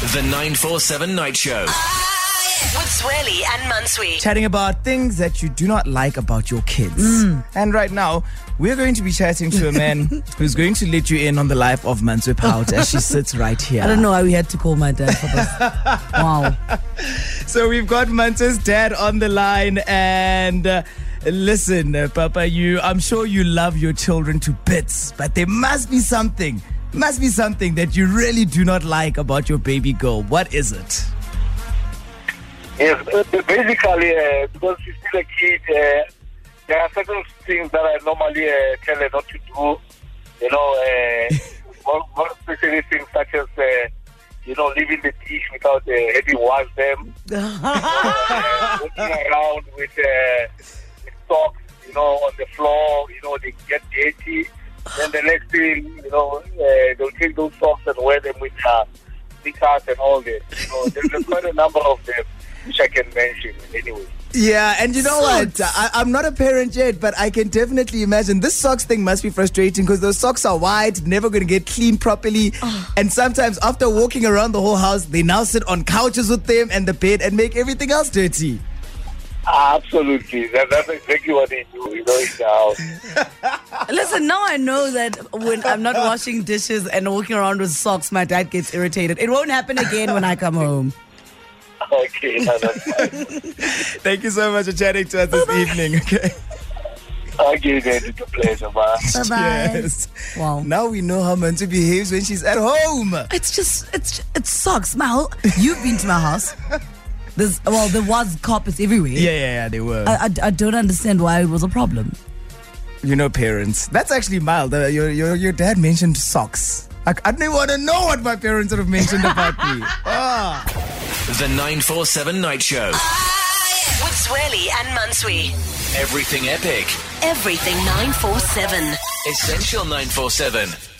The 947 Night Show. With Zweli and Mantsoe. chatting about things that you do not like about your kids. And right now, we're going to be chatting to a man who's going to let you in on the life of Mantsoe Pout as she sits right here. I don't know why we had to call my dad for this. wow. So we've got Mantsoe's dad on the line and. Uh, Listen, uh, Papa, you I'm sure you love your children to bits, but there must be something, must be something that you really do not like about your baby girl. What is it? Yes, uh, basically, uh, because she's still a kid, uh, there are certain things that I normally uh, tell her not to do. You know, uh, more, more especially things such as, uh, you know, leaving the dish without uh, having washed them, uh, walking around with, uh, with socks, you know, on the floor, you know, they get dirty. Then the next thing, you know, uh, they'll take those socks and wear them with uh, sneakers and all that. You know, there's, quite a number of them which I can mention anyway. Yeah, and you know what? I, I'm not a parent yet, but I can definitely imagine this socks thing must be frustrating because those socks are white, never going to get cleaned properly. And sometimes after walking around the whole house, they now sit on couches with them and the bed and make everything else dirty. Absolutely. That, that's exactly what they do, you know, in the house. Listen, now I know that when I'm not washing dishes and walking around with socks, my dad gets irritated. It won't happen again when I come home. Okay, no. Thank you so much for chatting to us this evening. Okay. Okay, then it's a pleasure, man. Bye-bye. Yes. Wow. Now we know how Mantsoe behaves when she's at home. It's just, it's, it sucks. Mal, you've been to my house. There's, well, there was carpets everywhere. Yeah, yeah, yeah, they were. I, I, I don't understand why it was a problem. You know, parents. That's actually mild. Uh, your, your, your dad mentioned socks. I, I didn't even want to know what my parents would have mentioned about me. Ah. The 947 Night Show. With Zweli and Mantsoe. Everything epic. Everything 947. Essential 947.